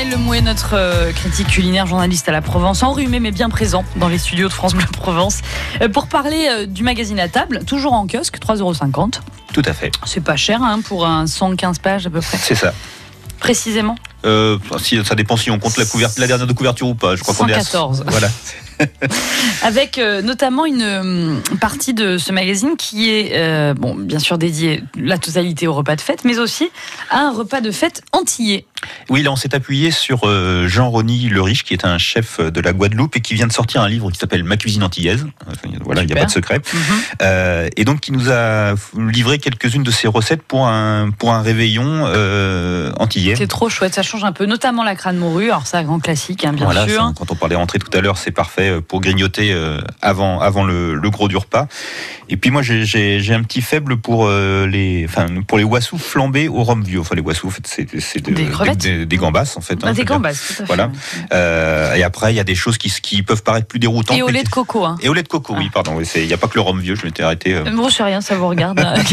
Lionel Lemouet, notre euh, critique culinaire, journaliste à la Provence, enrhumé mais bien présent dans les studios de France Bleu Provence, euh, pour parler euh, du magazine à table, toujours en kiosque, 3,50€. Tout à fait. C'est pas cher hein, pour un 115 pages à peu près. C'est ça. Précisément Euh, si, ça dépend si on compte la, couverture, la dernière de couverture ou pas. Je crois qu'on est à 114. Voilà. Avec euh, notamment une euh, partie de ce magazine qui est, bon, bien sûr dédiée la totalité au repas de fête, mais aussi à un repas de fête antillais. Oui, là, on s'est appuyé sur euh, Jean-Rony Le Riche, qui est un chef de la Guadeloupe et qui vient de sortir un livre qui s'appelle Ma cuisine antillaise. Voilà, il n'y a pas de secret. Mhm. Euh, et donc, qui nous a livré quelques-unes de ses recettes pour un, pour un réveillon euh, antillais. C'est trop chouette, ça change un peu, notamment la crâne morue. Alors, c'est un grand classique, hein, bien Voilà, sûr. ça, quand on parlait rentrée tout à l'heure, c'est parfait pour grignoter euh, avant, avant le, le gros du repas. Et puis moi, j'ai- un petit faible pour euh, les, enfin, pour les wassous flambés au rhum vieux. Enfin, les wassous, en fait, c'est c'est de- Des des, des gambas, en fait. Ah, hein, des c'est-à-dire. gambas, tout à fait. Voilà. Euh, et après, il y a des choses qui, qui peuvent paraître plus déroutantes. Et au lait de coco. Hein. Et au lait de coco, oui, pardon. oui, c'est- Il n'y a pas que le rhum vieux, je m'étais arrêté. euh. Bon, je sais rien, ça vous regarde.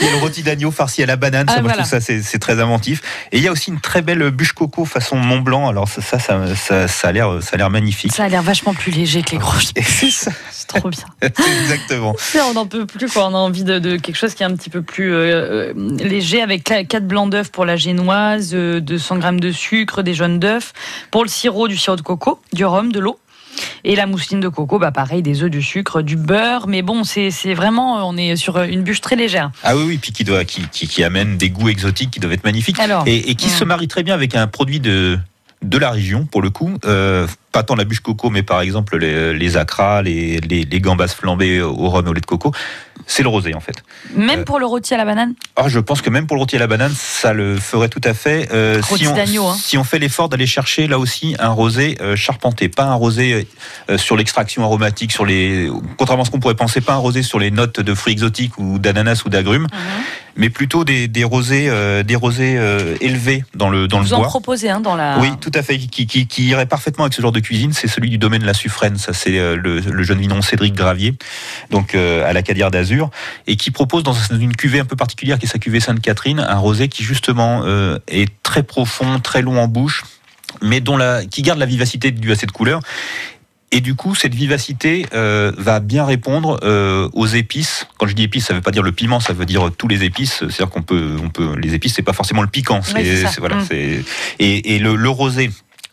Il y a le rôti d'agneau farci à la banane, ça, Ah, moi, voilà. je trouve ça c'est très inventif. Et il y a aussi une très belle bûche coco façon Mont Blanc. Alors ça, ça, ça, ça, ça a l'air, ça a l'air magnifique. ça a l'air vachement plus léger que les gros. C'est ça, trop bien. exactement. Ça, on n'en peut plus, quoi. On a envie de, de quelque chose qui est un petit peu plus euh, euh, léger, avec 4 blancs d'œufs pour la génoise, euh, 200 grammes de sucre, des jaunes d'œufs. Pour le sirop, du sirop de coco, du rhum, de l'eau. Et la mousseline de coco, bah pareil, des œufs, du sucre, du beurre. Mais bon, c'est c'est vraiment, on est sur une bûche très légère. Ah oui, oui, puis qui, doit, qui, qui, qui amène des goûts exotiques qui doivent être magnifiques. Alors, Et, et qui se marie très bien avec un produit de, de la région, pour le coup. Euh, pas tant la bûche coco, mais par exemple les, les acras, les, les, les gambas flambées au rhum et au lait de coco. C'est le rosé, en fait. même euh, pour le rôti à la banane, Ah, je pense que même pour le rôti à la banane, ça le ferait tout à fait. Euh, si, on, hein. si on fait l'effort d'aller chercher là aussi un rosé charpenté, pas un rosé sur l'extraction aromatique, sur les, contrairement à ce qu'on pourrait penser, pas un rosé sur les notes de fruits exotiques ou d'ananas ou d'agrumes, mais plutôt des, des rosés, euh, des rosés euh, élevés dans le dans vous le en bois. proposez hein, dans la. Oui, tout à fait, qui, qui, qui irait parfaitement avec ce genre de cuisine. C'est celui du domaine La Suffrène. Ça, c'est euh, le, le jeune vinon Cédric Gravier, donc euh, à la Cadière d'Azur, et qui propose dans une cuvée un peu particulière, qui est sa cuvée Sainte-Catherine, un rosé qui justement euh, est très profond, très long en bouche, mais dont la, qui garde la vivacité due à cette couleur. Et du coup, cette vivacité euh, va bien répondre euh, aux épices. Quand je dis épices, ça veut pas dire le piment, ça veut dire tous les épices. C'est-à-dire qu'on peut, on peut, les épices, c'est pas forcément le piquant. Ouais, c'est ça. c'est- voilà, Mm. c'est et, et le, le rosé.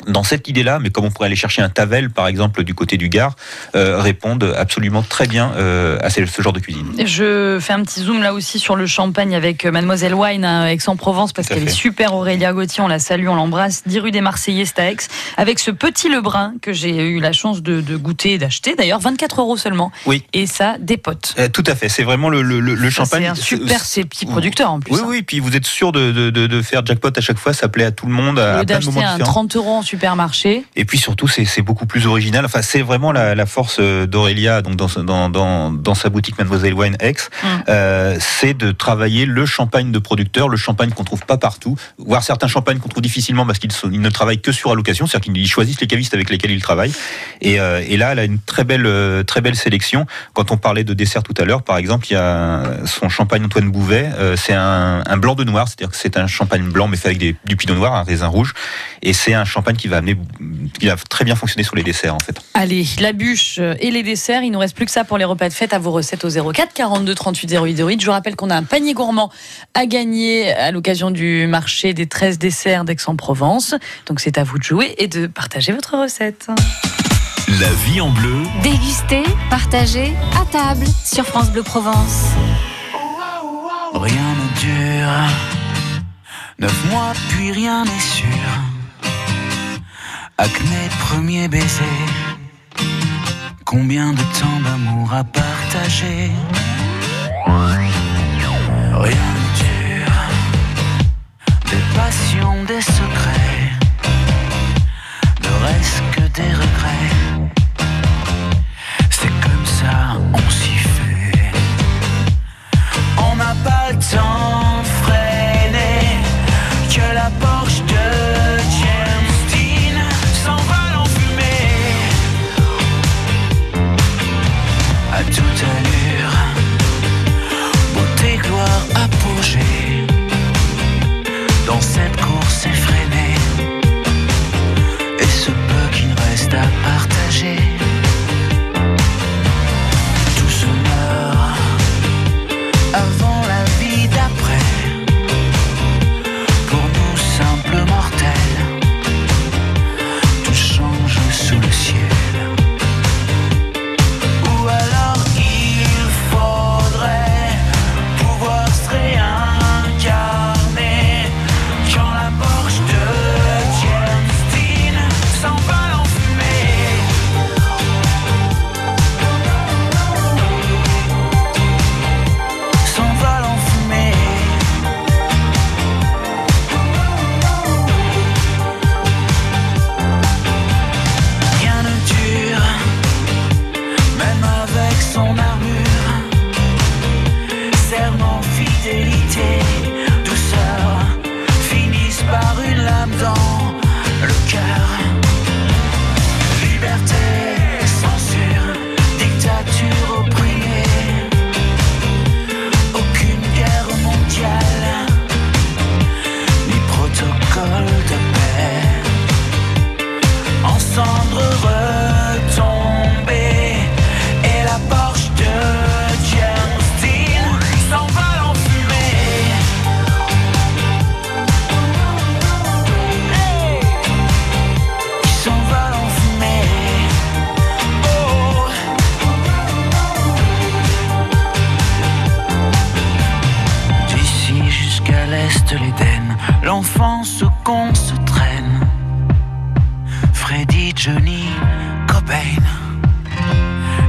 Dans cette idée-là, mais comme on pourrait aller chercher un tavel, par exemple, du côté du Gard, euh, répondent absolument très bien euh, à ce, ce genre de cuisine. Je fais un petit zoom là aussi sur le champagne avec euh, Mademoiselle Wine à Aix-en-Provence parce qu'elle est super Aurélia Gauthier, on la salue, on l'embrasse, 10 rue des Marseillais, c'est à Aix, avec ce petit Lebrun que j'ai eu la chance de, de goûter et d'acheter d'ailleurs, 24 euros seulement. Oui. Et ça dépote. Euh, tout à fait, c'est vraiment le, le, le- champagne. C'est un super, c'est petit producteur en plus. Oui, hein. oui, puis vous êtes sûr de, de, de, de faire jackpot à chaque fois, ça plaît à tout le monde, à, à plein de moments un différents. 30 euros en supermarché, Et puis surtout, c'est beaucoup plus original. Enfin, c'est vraiment la, la force euh, d'Aurélia, donc dans, ce- dans, dans, dans sa boutique Mademoiselle Wine X, Mm. euh, c'est de travailler le champagne de producteur, le champagne qu'on trouve pas partout, voire certains champagnes qu'on trouve difficilement parce qu'ils ils ne travaillent que sur allocation, c'est-à-dire qu'ils choisissent les cavistes avec lesquels ils travaillent. Et, euh, et là, elle a une très belle, très belle sélection. Quand on parlait de dessert tout à l'heure, par exemple, il y a son champagne Antoine Bouvet, euh, c'est un, un blanc de noir, c'est-à-dire que c'est un champagne blanc mais fait avec des- du pinot noir, un raisin rouge, et c'est un champagne qui va amener, qui va très bien fonctionner sur les desserts en fait. Allez, la bûche et les desserts, il nous reste plus que ça pour les repas de fête à vos recettes au 04 42 38 08 08. Je vous rappelle qu'on a un panier gourmand à gagner à l'occasion du marché des 13 desserts d'Aix-en-Provence. Donc c'est à vous de jouer et de partager votre recette. La vie en bleu, Déguster, partager, à table sur France Bleu Provence. Rien ne dure. Neuf mois, puis rien n'est sûr. Acné, premier baiser. Combien de temps d'amour à partager? Rien ne dure. Des passions, des secrets. Ne reste que des regrets.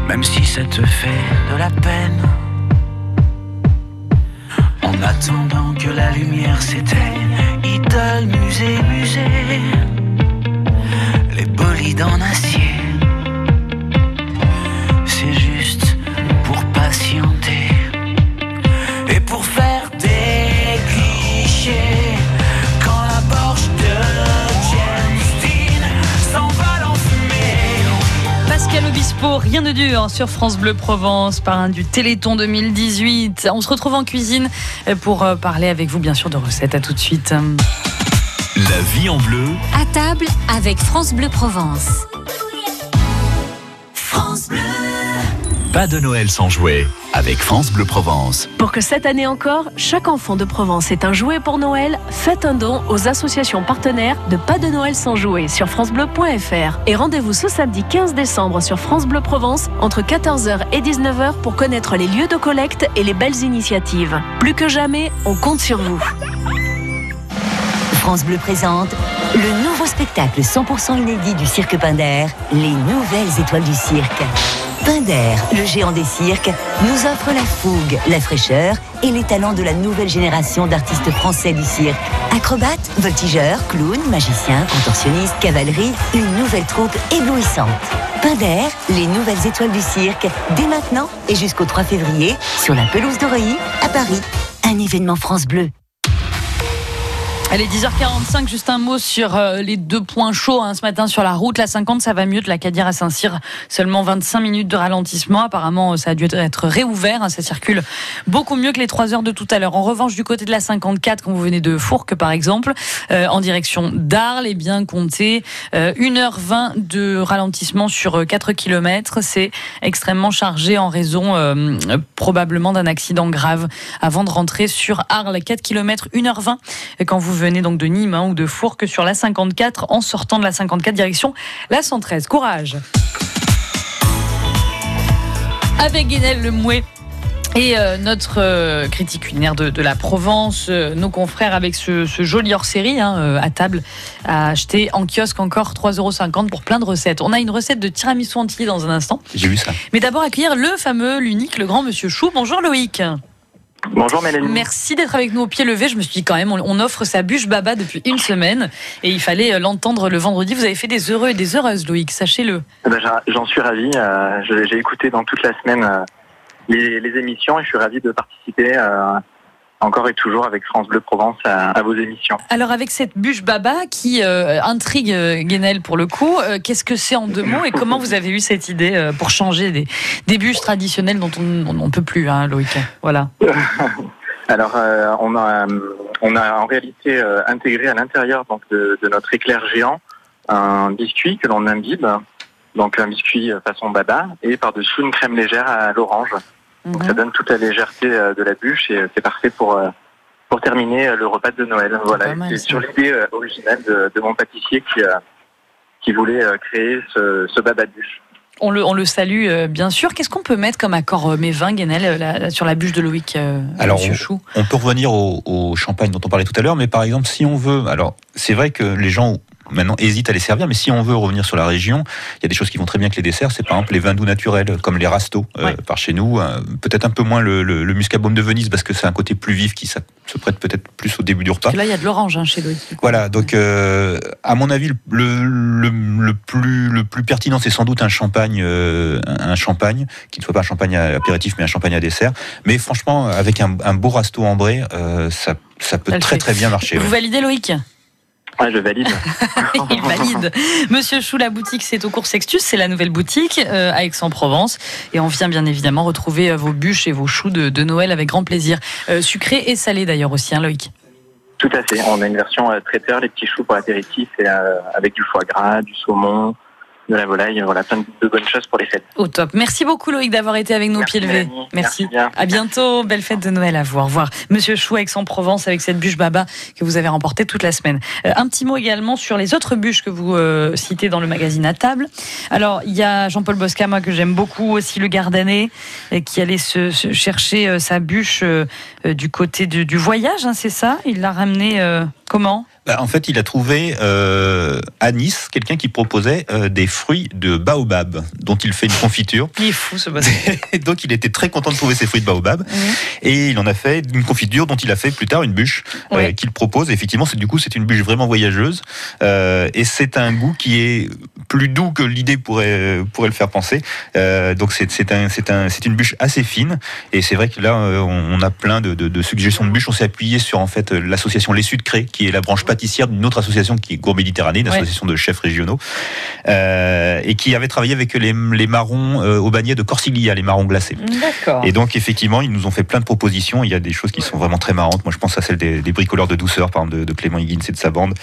Même si ça te fait de la peine. En attendant que la lumière s'éteigne, idole, musée, musée. Les bolides en acier. Pascal Obispo, rien de dur sur France Bleu Provence, parrain du Téléthon 2018. On se retrouve en cuisine pour euh, parler avec vous, bien sûr, de recettes. À tout de suite. La vie en bleu, À table avec France Bleu Provence. Pas de Noël sans jouet avec France Bleu Provence. Pour que cette année encore, chaque enfant de Provence ait un jouet pour Noël, faites un don aux associations partenaires de Pas de Noël sans jouet sur francebleu.fr. Et rendez-vous ce samedi 15 décembre sur France Bleu Provence entre 14h et 19h pour connaître les lieux de collecte et les belles initiatives. Plus que jamais, on compte sur vous. France Bleu présente le nouveau spectacle 100% inédit du cirque Pinder, les nouvelles étoiles du cirque. Pinder, le géant des cirques, nous offre la fougue, la fraîcheur et les talents de la nouvelle génération d'artistes français du cirque. Acrobates, voltigeurs, clowns, magiciens, contorsionnistes, cavalerie, une nouvelle troupe éblouissante. Pinder, les nouvelles étoiles du cirque, dès maintenant et jusqu'au 3 février, sur la pelouse d'Oreilly, à Paris. Un événement France Bleu. Allez, 10h45, juste un mot sur euh, les deux points chauds hein, ce matin sur la route. La 50, ça va mieux de la Cadière à Saint-Cyr. Seulement 25 minutes de ralentissement. Apparemment, ça a dû être réouvert. hein, ça circule beaucoup mieux que les 3 heures de tout à l'heure. En revanche, du côté de la 54, quand vous venez de Fourques, par exemple, euh, en direction d'Arles, eh bien, comptez euh, 1h20 de ralentissement sur 4 km. C'est extrêmement chargé en raison euh, probablement d'un accident grave avant de rentrer sur Arles. 4 km, 1h20 quand vous venez donc de Nîmes hein, ou de Fourques sur la 54 en sortant de la 54 direction la 113. Courage Avec Guénel Le Mouet et euh, notre euh, critique culinaire de, de la Provence, euh, nos confrères avec ce, ce joli hors-série hein, à table à acheter en kiosque encore 3,50€ pour plein de recettes. On a une recette de tiramisu entier dans un instant. J'ai vu ça. Mais d'abord accueillir le fameux, l'unique, le grand Monsieur Chou. Bonjour Loïc. Bonjour Mélanie. Merci d'être avec nous au pied levé. Je me suis dit quand même, on- offre sa bûche baba depuis une semaine et il fallait euh, l'entendre le vendredi. Vous avez fait des heureux et des heureuses, Loïc, sachez-le. Eh ben, j'en- suis ravi. euh, J'ai écouté dans toute la semaine euh, les, les émissions et je suis ravi de participer euh, encore et toujours avec France Bleu Provence à, à vos émissions. Alors avec cette bûche baba qui euh, intrigue euh, Guénel pour le coup, euh, qu'est-ce que c'est en deux mots et comment vous avez eu cette idée euh, pour changer des, des bûches traditionnelles dont on ne peut plus, hein, Loïc? Voilà. Alors, euh, on, a, on a en réalité euh, intégré à l'intérieur donc de, de notre éclair géant un biscuit que l'on imbibe, donc un biscuit façon baba, et par-dessus une crème légère à l'orange. Donc ça Mhm. donne toute la légèreté euh, de la bûche et euh, c'est parfait pour euh, pour terminer euh, le repas de Noël. Voilà, c'est sur l'idée euh, originale de, de mon pâtissier qui euh, qui voulait euh, créer ce, ce baba bûche. On le, on le salue euh, bien sûr. Qu'est-ce qu'on peut mettre comme accord euh, mévin, Guénel, euh, là, sur la bûche de Loïc euh, Alors, Monsieur Chou? On peut revenir au, au champagne dont on parlait tout à l'heure, mais par exemple, si on veut, alors c'est vrai que les gens maintenant hésitent à les servir, mais si on veut revenir sur la région, il y a des choses qui vont très bien avec les desserts. C'est par exemple les vins doux naturels, comme les rastos euh, par chez nous. Euh, peut-être un peu moins le, le, le muscabaume de Venise parce que c'est un côté plus vif qui ça- se prête peut-être plus au début du repas. Parce que là, il y a de l'orange hein, chez Loïc. Voilà, donc euh, à mon avis, le, plus, le plus pertinent, c'est sans doute un champagne, un champagne qui ne soit pas un champagne à apéritif, mais un champagne à dessert. Mais franchement, avec un, un beau rasto ambré, ça, ça peut très fait. très bien marcher. Vous ouais. validez Loïc? Ouais, je valide. Il valide. Monsieur Chou, la boutique, c'est au cours Sextus, c'est la nouvelle boutique euh, à Aix-en-Provence. Et on vient bien évidemment retrouver euh, vos bûches et vos choux de, de Noël avec grand plaisir. Euh, sucré et salé d'ailleurs aussi, hein, Loïc. Tout à fait. On a une version euh, traiteur, les petits choux pour l'apéritif, et euh, avec du foie gras, du saumon, de la volaille, voilà, plein de bonnes choses pour les fêtes. Au top. Merci beaucoup Loïc d'avoir été avec nous au Merci, pied levé. Mélanie. Merci. Merci bien. À bientôt. Belle fête de Noël à vous. Au revoir. Monsieur Chou Aix-en-Provence avec cette bûche baba que vous avez remportée toute la semaine. Euh, un petit mot également sur les autres bûches que vous euh, citez dans le magazine à table. Alors, il y a Jean-Paul Bosca, moi que j'aime beaucoup aussi, le Gardanais, euh, qui allait se, se chercher euh, sa bûche du côté du, du voyage, hein, c'est ça? Il l'a ramené euh, comment? Bah, en fait, il a trouvé euh, à Nice quelqu'un qui proposait euh, des fruits de baobab, dont il fait une confiture. Il est fou ce. Et donc, il était très content de trouver ces fruits de baobab. Et il en a fait une confiture dont il a fait plus tard une bûche euh, qu'il propose. Effectivement, c'est du coup c'est une bûche vraiment voyageuse et c'est un goût qui est plus doux que l'idée pourrait pourrait le faire penser. Euh, donc c'est un c'est un c'est une bûche assez fine et c'est vrai que là euh, on a plein de, de, de suggestions de bûches. On s'est appuyé sur en fait l'association Les Sud Cré qui est la branche pâtissière d'une autre association qui est Gourmet Méditerranée, une Ouais. association de chefs régionaux euh, et qui avait travaillé avec les, les marrons euh, au bagnet de Corsiglia, les marrons glacés. Et donc, effectivement, ils nous ont fait plein de propositions. Il y a des choses qui sont vraiment très marrantes. Moi, je pense à celle des, des bricoleurs de douceur, par exemple, de, de Clément Higgins et de sa bande.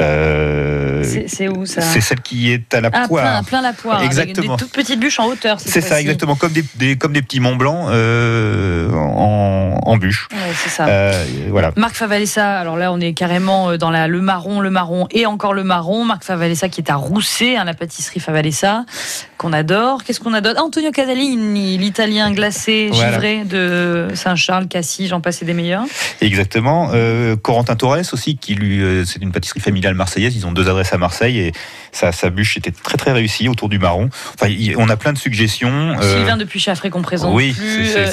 Euh, c'est où ça? c'est celle qui est à la Ah, poire. plein, plein la poire. Exactement. Avec des toutes petites bûches en hauteur. C'est ça, exactement, comme des, des- comme des petits Mont Blanc euh, en, en bûche. Ouais, c'est ça. Euh, voilà. Marc Favalessa, alors là on est carrément euh, dans la, le marron, le marron et encore le marron. Marc Favalessa qui est à Rousset, hein, la pâtisserie Favalessa, qu'on adore. Qu'est-ce qu'on adore? Antonio Casalini, l'italien glacé, Voilà. givré de Saint-Charles, Cassis, j'en passais des meilleurs. Exactement. Euh, Corentin Torres aussi, qui lui, euh, c'est une pâtisserie familiale marseillaise. Ils ont deux adresses à Marseille et sa, sa bûche était très très réussie autour du marron. Enfin, on a plein de suggestions. euh, Sylvain depuis Chaffré qu'on présente oui,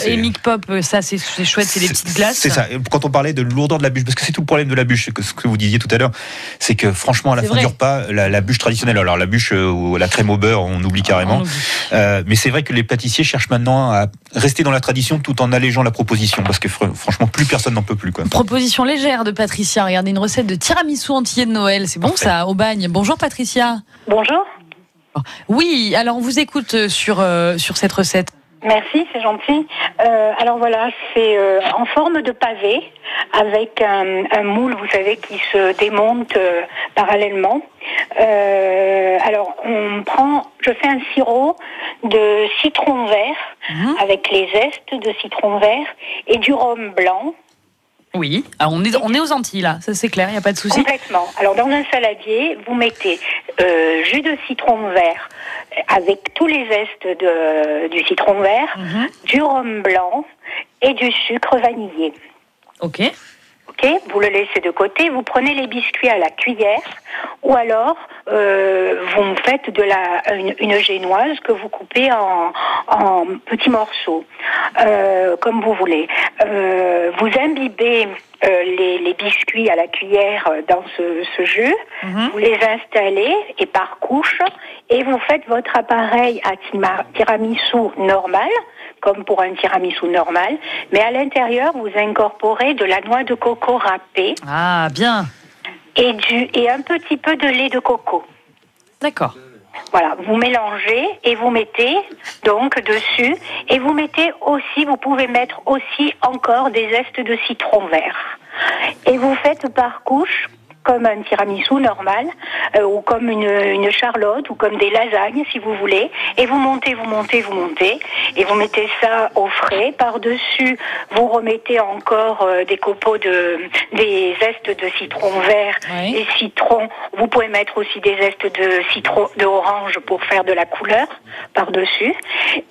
et Mick Pop, euh, ça c'est chouette, c'est des petites glaces. C'est ça. Quand on parlait de lourdeur de la bûche, parce que c'est tout le problème de la bûche, que ce que vous disiez tout à l'heure, c'est que franchement, à la fin du repas, la, la bûche traditionnelle, alors la bûche ou la crème au beurre, on oublie carrément. Oublie. Euh, mais c'est vrai que les pâtissiers cherchent maintenant à rester dans la tradition tout en allégeant la proposition, parce que fr- franchement, plus personne n'en peut plus. Quoi. Proposition légère de Patricia. Regardez une recette de tiramisu entier de Noël. C'est bon Parfait. ça, au bagne. Bonjour Patricia. Bonjour. Oui, alors on vous écoute euh, sur, euh, sur cette recette. Merci, c'est gentil. Euh, alors voilà, c'est euh, en forme de pavé avec un, un moule, vous savez, qui se démonte euh, parallèlement. Euh, alors on prend, je fais un sirop de citron vert Mhm. avec les zestes de citron vert et du rhum blanc. Oui, alors on est, on est aux Antilles là, ça c'est clair, il n'y a pas de souci. Complètement. Alors dans un saladier, vous mettez euh, jus de citron vert avec tous les zestes de, du citron vert, Mhm. du rhum blanc et du sucre vanillé. Ok. Ok, vous le laissez de côté. Vous prenez les biscuits à la cuillère, ou alors euh, vous faites de la une, une génoise que vous coupez en, en petits morceaux, euh, comme vous voulez. Euh, vous imbibez euh, les, les biscuits à la cuillère dans ce, ce jus. Mhm. Vous les installez et par couche, et vous faites votre appareil à tiramisu normal, comme pour un tiramisu normal, mais à l'intérieur, vous incorporez de la noix de coco râpée Ah, bien. Et, du, et un petit peu de lait de coco. D'accord. Voilà, vous mélangez et vous mettez donc dessus et vous mettez aussi, vous pouvez mettre aussi encore des zestes de citron vert. Et vous faites par couche comme un tiramisu normal euh, ou comme une, une charlotte ou comme des lasagnes si vous voulez et vous montez, vous montez, vous montez et vous mettez ça au frais. Par-dessus, vous remettez encore euh, des copeaux de des zestes de citron vert Oui. et citron. Vous pouvez mettre aussi des zestes de citron, de orange pour faire de la couleur par-dessus.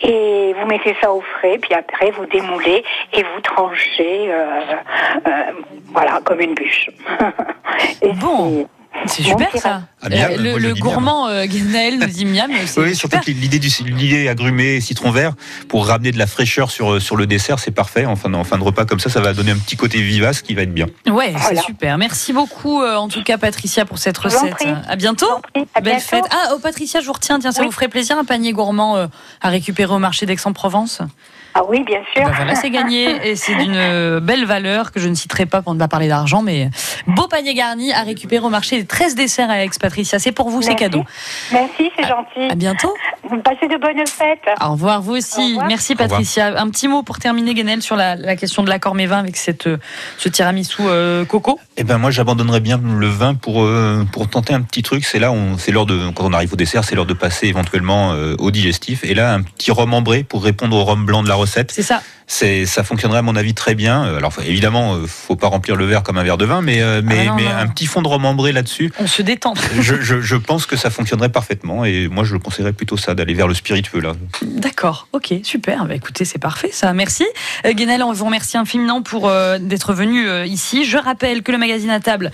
Et vous mettez ça au frais, puis après vous démoulez et vous tranchez, euh, euh, voilà, comme une bûche. Et Bon. C'est super ça. Ah, miam, Euh, le gourmand euh, nous dit miam, c'est Oui, surtout l'idée du l'idée agrumée citron vert pour ramener de la fraîcheur sur sur le dessert, c'est parfait. En fin, de- en fin de repas comme ça, ça va donner un petit côté vivace qui va être bien. Ouais, c'est super. Merci beaucoup euh, en tout cas Patricia pour cette recette. À bientôt. À Belle bientôt. fête. Ah, oh, Patricia, je vous retiens. Tiens, ça Oui. vous ferait plaisir un panier gourmand euh, à récupérer au marché d'Aix-en-Provence? Ah oui, bien sûr. Ben voilà, c'est gagné et c'est d'une euh, belle valeur que je ne citerai pas pour ne pas parler d'argent, mais beau panier garni à récupérer au marché des 13 desserts à Aix, Patricia. C'est pour vous, c'est cadeau. Merci, c'est gentil. À bientôt. Passez de bonnes fêtes. Au revoir, vous aussi. Revoir. Merci. Patricia. Un petit mot pour terminer, Guénel, sur la, la question de l'accord Mévin avec cette, euh, ce tiramisu euh, coco. Eh ben moi j'abandonnerais bien le vin pour euh, pour tenter un petit truc. C'est là c'est l'heure de quand on arrive au dessert, c'est l'heure de passer éventuellement euh, au digestif. Et là un petit rhum ambré pour répondre au rhum blanc de la recette. C'est ça. C'est ça fonctionnerait à mon avis très bien. Euh, Alors évidemment euh, faut pas remplir le verre comme un verre de vin, mais euh, mais Ah non, mais non. un petit fond de rhum ambré là-dessus. On se détend. je, je, je pense que ça fonctionnerait parfaitement et moi je conseillerais plutôt ça d'aller vers le spiritueux là. D'accord, ok, super. Bah, écoutez, c'est parfait, ça. Merci. Euh, Guénel, on vous remercie infiniment pour euh, d'être venu euh, ici. Je rappelle que le magazine à table,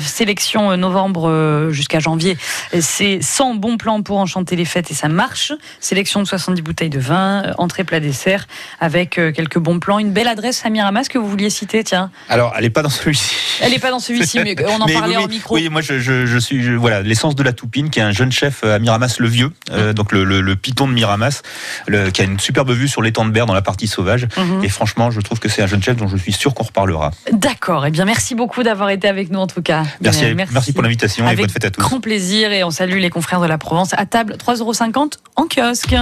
sélection novembre jusqu'à janvier, c'est 100 bons plans pour enchanter les fêtes et ça marche. Sélection de 70 bouteilles de vin, entrée, plat, dessert, avec euh, quelques bons plans. Une belle adresse à Miramas que vous vouliez citer, tiens. Alors elle est pas dans celui-ci. Elle n'est pas dans celui-ci, mais on en Mais parlait oui, en micro. Oui, moi je, je, je suis je- voilà l'essence de la toupine, qui est un jeune chef euh, à Miramas le Vieux, euh, donc le, le, le piton de Miramas, le- qui a une superbe vue sur l'étang de Berre dans la partie sauvage. Mhm. Et franchement, je trouve que c'est un jeune chef dont je suis sûr qu'on reparlera. D'accord, eh bien merci beaucoup d'avoir été avec nous en tout cas. Merci, Guénel, merci. pour l'invitation et bonne fête à tous. grand plaisir et on salue les confrères de la Provence à table 3,50€ en kiosque.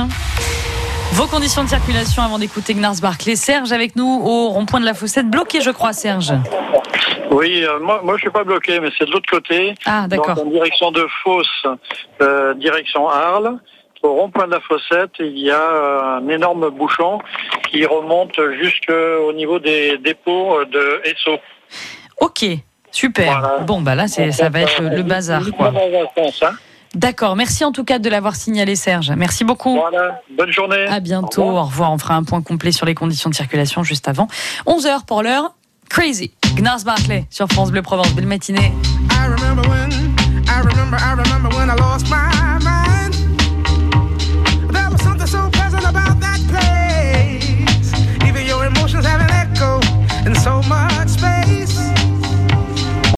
Vos conditions de circulation avant d'écouter Gnars Barclay. Serge avec nous au rond-point de la Fossette, bloqué je crois Serge. Oui, euh, moi, moi je suis pas bloqué, mais c'est de l'autre côté. Ah d'accord. En direction de Fosse, euh, direction Arles. Au rond-point de la Fossette, il y a euh, un énorme bouchon qui remonte jusqu'au niveau des dépôts de Esso. Ok, super. Voilà. Bon bah là c'est ça va être le, bazar quoi. D'accord, merci en tout cas de l'avoir signalé Serge. Merci beaucoup. Voilà, bonne journée. À bientôt. Au revoir. Au revoir. On fera un point complet sur les conditions de circulation juste avant. 11h pour l'heure. Crazy. Gnars Barclay sur France Bleu Provence. Belle matinée. I remember when, I remember, I remember.